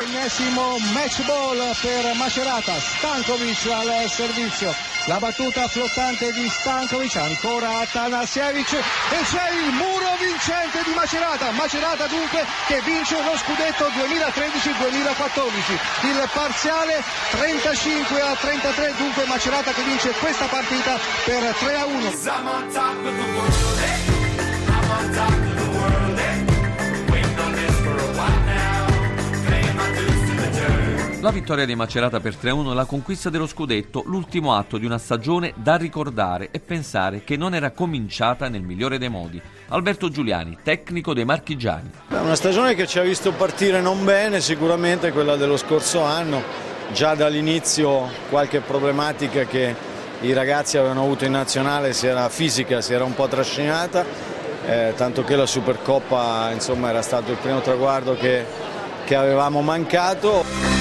Ennesimo match ball per Macerata, Stankovic al servizio, la battuta flottante di Stankovic, ancora Atanasiewicz e c'è il muro vincente di Macerata, Macerata dunque che vince lo scudetto 2013-2014, il parziale 35 a 33, dunque Macerata che vince questa partita per 3 a 1. La vittoria di Macerata per 3-1 la conquista dello scudetto, l'ultimo atto di una stagione da ricordare e pensare che non era cominciata nel migliore dei modi. Alberto Giuliani, tecnico dei marchigiani. Una stagione che ci ha visto partire non bene, sicuramente quella dello scorso anno, già dall'inizio qualche problematica che i ragazzi avevano avuto in nazionale si era fisica, si era un po' trascinata, eh, tanto che la Supercoppa insomma, era stato il primo traguardo che, che avevamo mancato.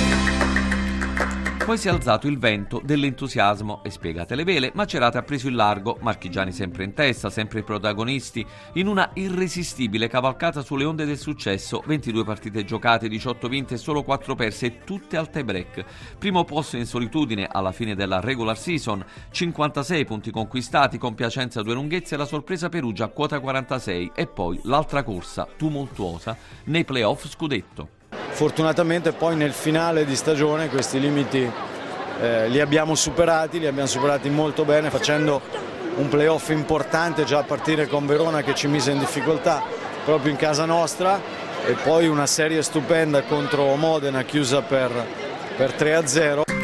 Poi si è alzato il vento dell'entusiasmo e spiegate le vele, Macerata ha preso il largo, Marchigiani sempre in testa, sempre i protagonisti, in una irresistibile cavalcata sulle onde del successo, 22 partite giocate, 18 vinte e solo 4 perse, tutte al tie break. Primo posto in solitudine alla fine della regular season, 56 punti conquistati con Piacenza due lunghezze e la sorpresa Perugia a quota 46 e poi l'altra corsa tumultuosa nei playoff scudetto. Fortunatamente poi nel finale di stagione questi limiti eh, li abbiamo superati, li abbiamo superati molto bene facendo un playoff importante già a partire con Verona che ci mise in difficoltà proprio in casa nostra e poi una serie stupenda contro Modena chiusa per, per 3-0.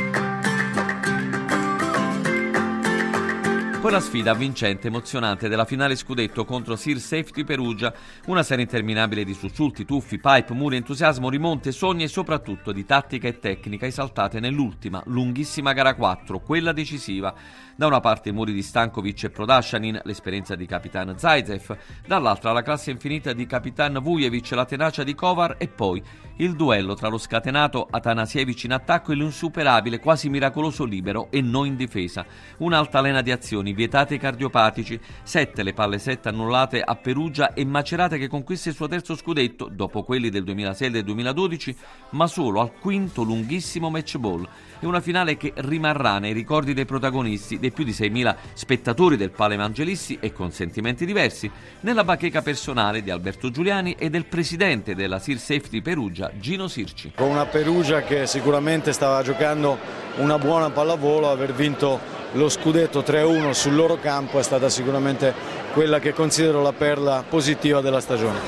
Poi la sfida vincente, emozionante della finale scudetto contro Sir Safety Perugia, una serie interminabile di sussulti, tuffi, pipe, muri, entusiasmo, rimonte, sogni e soprattutto di tattica e tecnica esaltate nell'ultima, lunghissima gara 4, quella decisiva. Da una parte i muri di Stankovic e Prodashanin, l'esperienza di Capitan Zaitsev, dall'altra la classe infinita di Capitan Vujevic, la tenacia di Kovar e poi il duello tra lo scatenato Atanasievich in attacco e l'insuperabile, quasi miracoloso libero e non in difesa. Un'altalena di azioni vietati cardiopatici, sette le palle sette annullate a Perugia e Macerata che conquista il suo terzo scudetto, dopo quelli del 2006 e del 2012, ma solo al quinto lunghissimo match ball. E una finale che rimarrà nei ricordi dei protagonisti, dei più di 6.000 spettatori del Pale Evangelisti e con sentimenti diversi, nella bacheca personale di Alberto Giuliani e del presidente della Sir Safety Perugia, Gino Sirci. Con una Perugia che sicuramente stava giocando una buona pallavolo, aver vinto lo scudetto 3-1 sul loro campo è stata sicuramente quella che considero la perla positiva della stagione.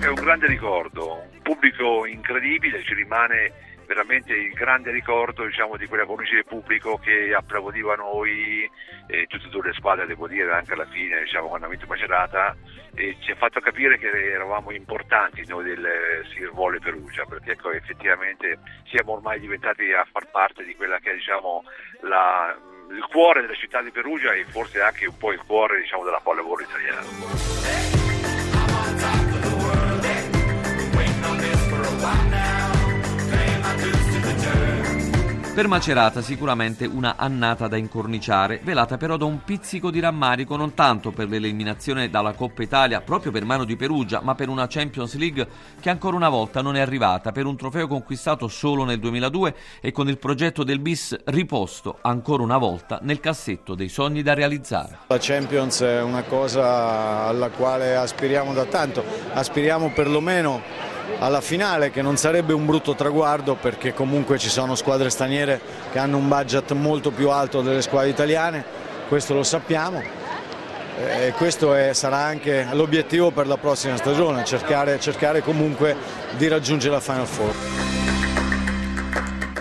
È un grande ricordo, un pubblico incredibile, ci rimane veramente il grande ricordo diciamo, di quella cornice del pubblico che applaudiva noi e tutte e due le squadre, devo dire, anche alla fine, diciamo, quando ha vinto Macerata, e ci ha fatto capire che eravamo importanti noi del Sir Volle Perugia, perché ecco, effettivamente siamo ormai diventati a far parte di quella che è diciamo, la, il cuore della città di Perugia e forse anche un po' il cuore diciamo, della pallavolo italiana. Per Macerata sicuramente una annata da incorniciare, velata però da un pizzico di rammarico non tanto per l'eliminazione dalla Coppa Italia proprio per mano di Perugia, ma per una Champions League che ancora una volta non è arrivata, per un trofeo conquistato solo nel 2002 e con il progetto del bis riposto ancora una volta nel cassetto dei sogni da realizzare. La Champions è una cosa alla quale aspiriamo da tanto, aspiriamo perlomeno alla finale che non sarebbe un brutto traguardo perché comunque ci sono squadre straniere che hanno un budget molto più alto delle squadre italiane, questo lo sappiamo e questo è, sarà anche l'obiettivo per la prossima stagione, cercare, cercare comunque di raggiungere la Final Four.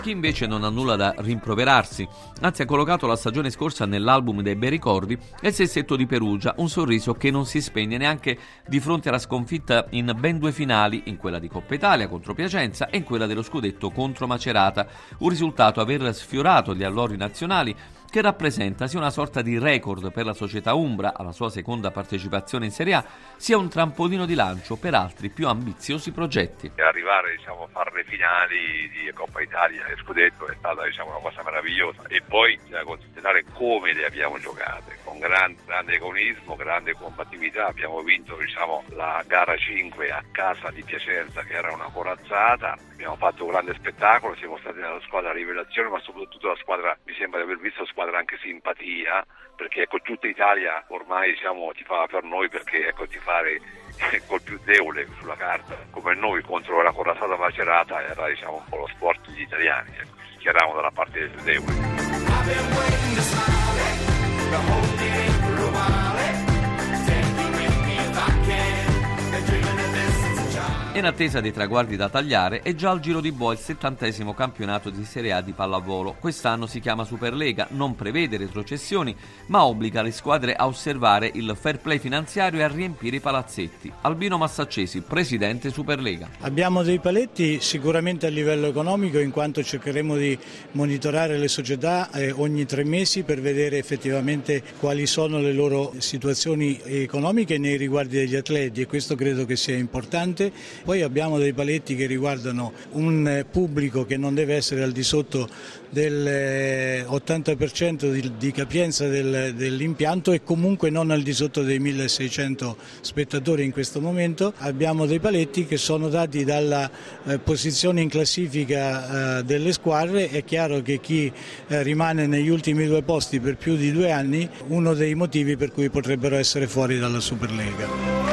Chi invece non ha nulla da rimproverarsi, anzi ha collocato la stagione scorsa nell'album dei bei ricordi, è il sessetto di Perugia, un sorriso che non si spegne neanche di fronte alla sconfitta in ben due finali, in quella di Coppa Italia contro Piacenza e in quella dello scudetto contro Macerata, un risultato aver sfiorato gli allori nazionali che rappresenta sia una sorta di record per la società Umbra alla sua seconda partecipazione in Serie A, sia un trampolino di lancio per altri più ambiziosi progetti. Arrivare diciamo, a fare le finali di Coppa Italia e Scudetto è stata diciamo, una cosa meravigliosa e poi bisogna considerare come le abbiamo giocate, con grande, egoismo, grande combattività. Abbiamo vinto diciamo, la gara 5 a casa di Piacenza che era una corazzata, abbiamo fatto un grande spettacolo, siamo stati nella squadra rivelazione ma soprattutto la squadra, mi sembra di aver visto squadra anche simpatia perché ecco, tutta Italia ormai diciamo, tifava per noi perché ecco, tifare col più debole sulla carta come noi contro la corazzata macerata era diciamo, un po' lo sport degli italiani, ecco, schieravamo dalla parte del debole. a hope. In attesa dei traguardi da tagliare è già al giro di boa il settantesimo campionato di Serie A di pallavolo. Quest'anno si chiama Superlega, non prevede retrocessioni, ma obbliga le squadre a osservare il fair play finanziario e a riempire i palazzetti. Albino Massaccesi, presidente Superlega. Abbiamo dei paletti sicuramente a livello economico in quanto cercheremo di monitorare le società eh, ogni tre mesi per vedere effettivamente quali sono le loro situazioni economiche nei riguardi degli atleti e questo credo che sia importante poi abbiamo dei paletti che riguardano un pubblico che non deve essere al di sotto dell'80% di, di capienza del, dell'impianto e comunque non al di sotto dei 1600 spettatori in questo momento. Abbiamo dei paletti che sono dati dalla eh, posizione in classifica eh, delle squadre. È chiaro che chi eh, rimane negli ultimi due posti per più di due anni, uno dei motivi per cui potrebbero essere fuori dalla Superlega.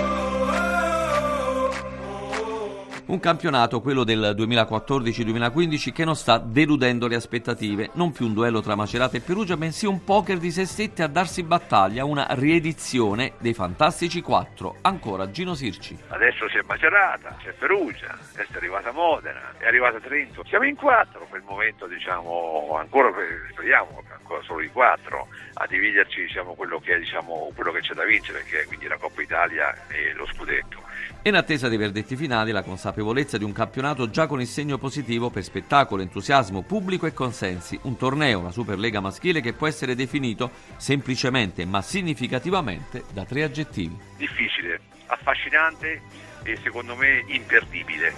Un campionato, quello del 2014-2015, che non sta deludendo le aspettative. Non più un duello tra Macerata e Perugia, bensì un poker di se stette a darsi battaglia, una riedizione dei Fantastici 4. Ancora Gino Sirci. Adesso c'è Macerata, c'è Perugia, è arrivata Modena, è arrivata Trento. Siamo in quattro, per il momento diciamo ancora speriamo ancora solo in quattro a dividerci diciamo, quello, che è, diciamo, quello che c'è da vincere, che è quindi la Coppa Italia e lo scudetto. In attesa dei verdetti finali, la consapevolezza di un campionato già con il segno positivo per spettacolo, entusiasmo, pubblico e consensi. Un torneo, la Superlega maschile, che può essere definito semplicemente ma significativamente da tre aggettivi. Difficile, affascinante e secondo me imperdibile.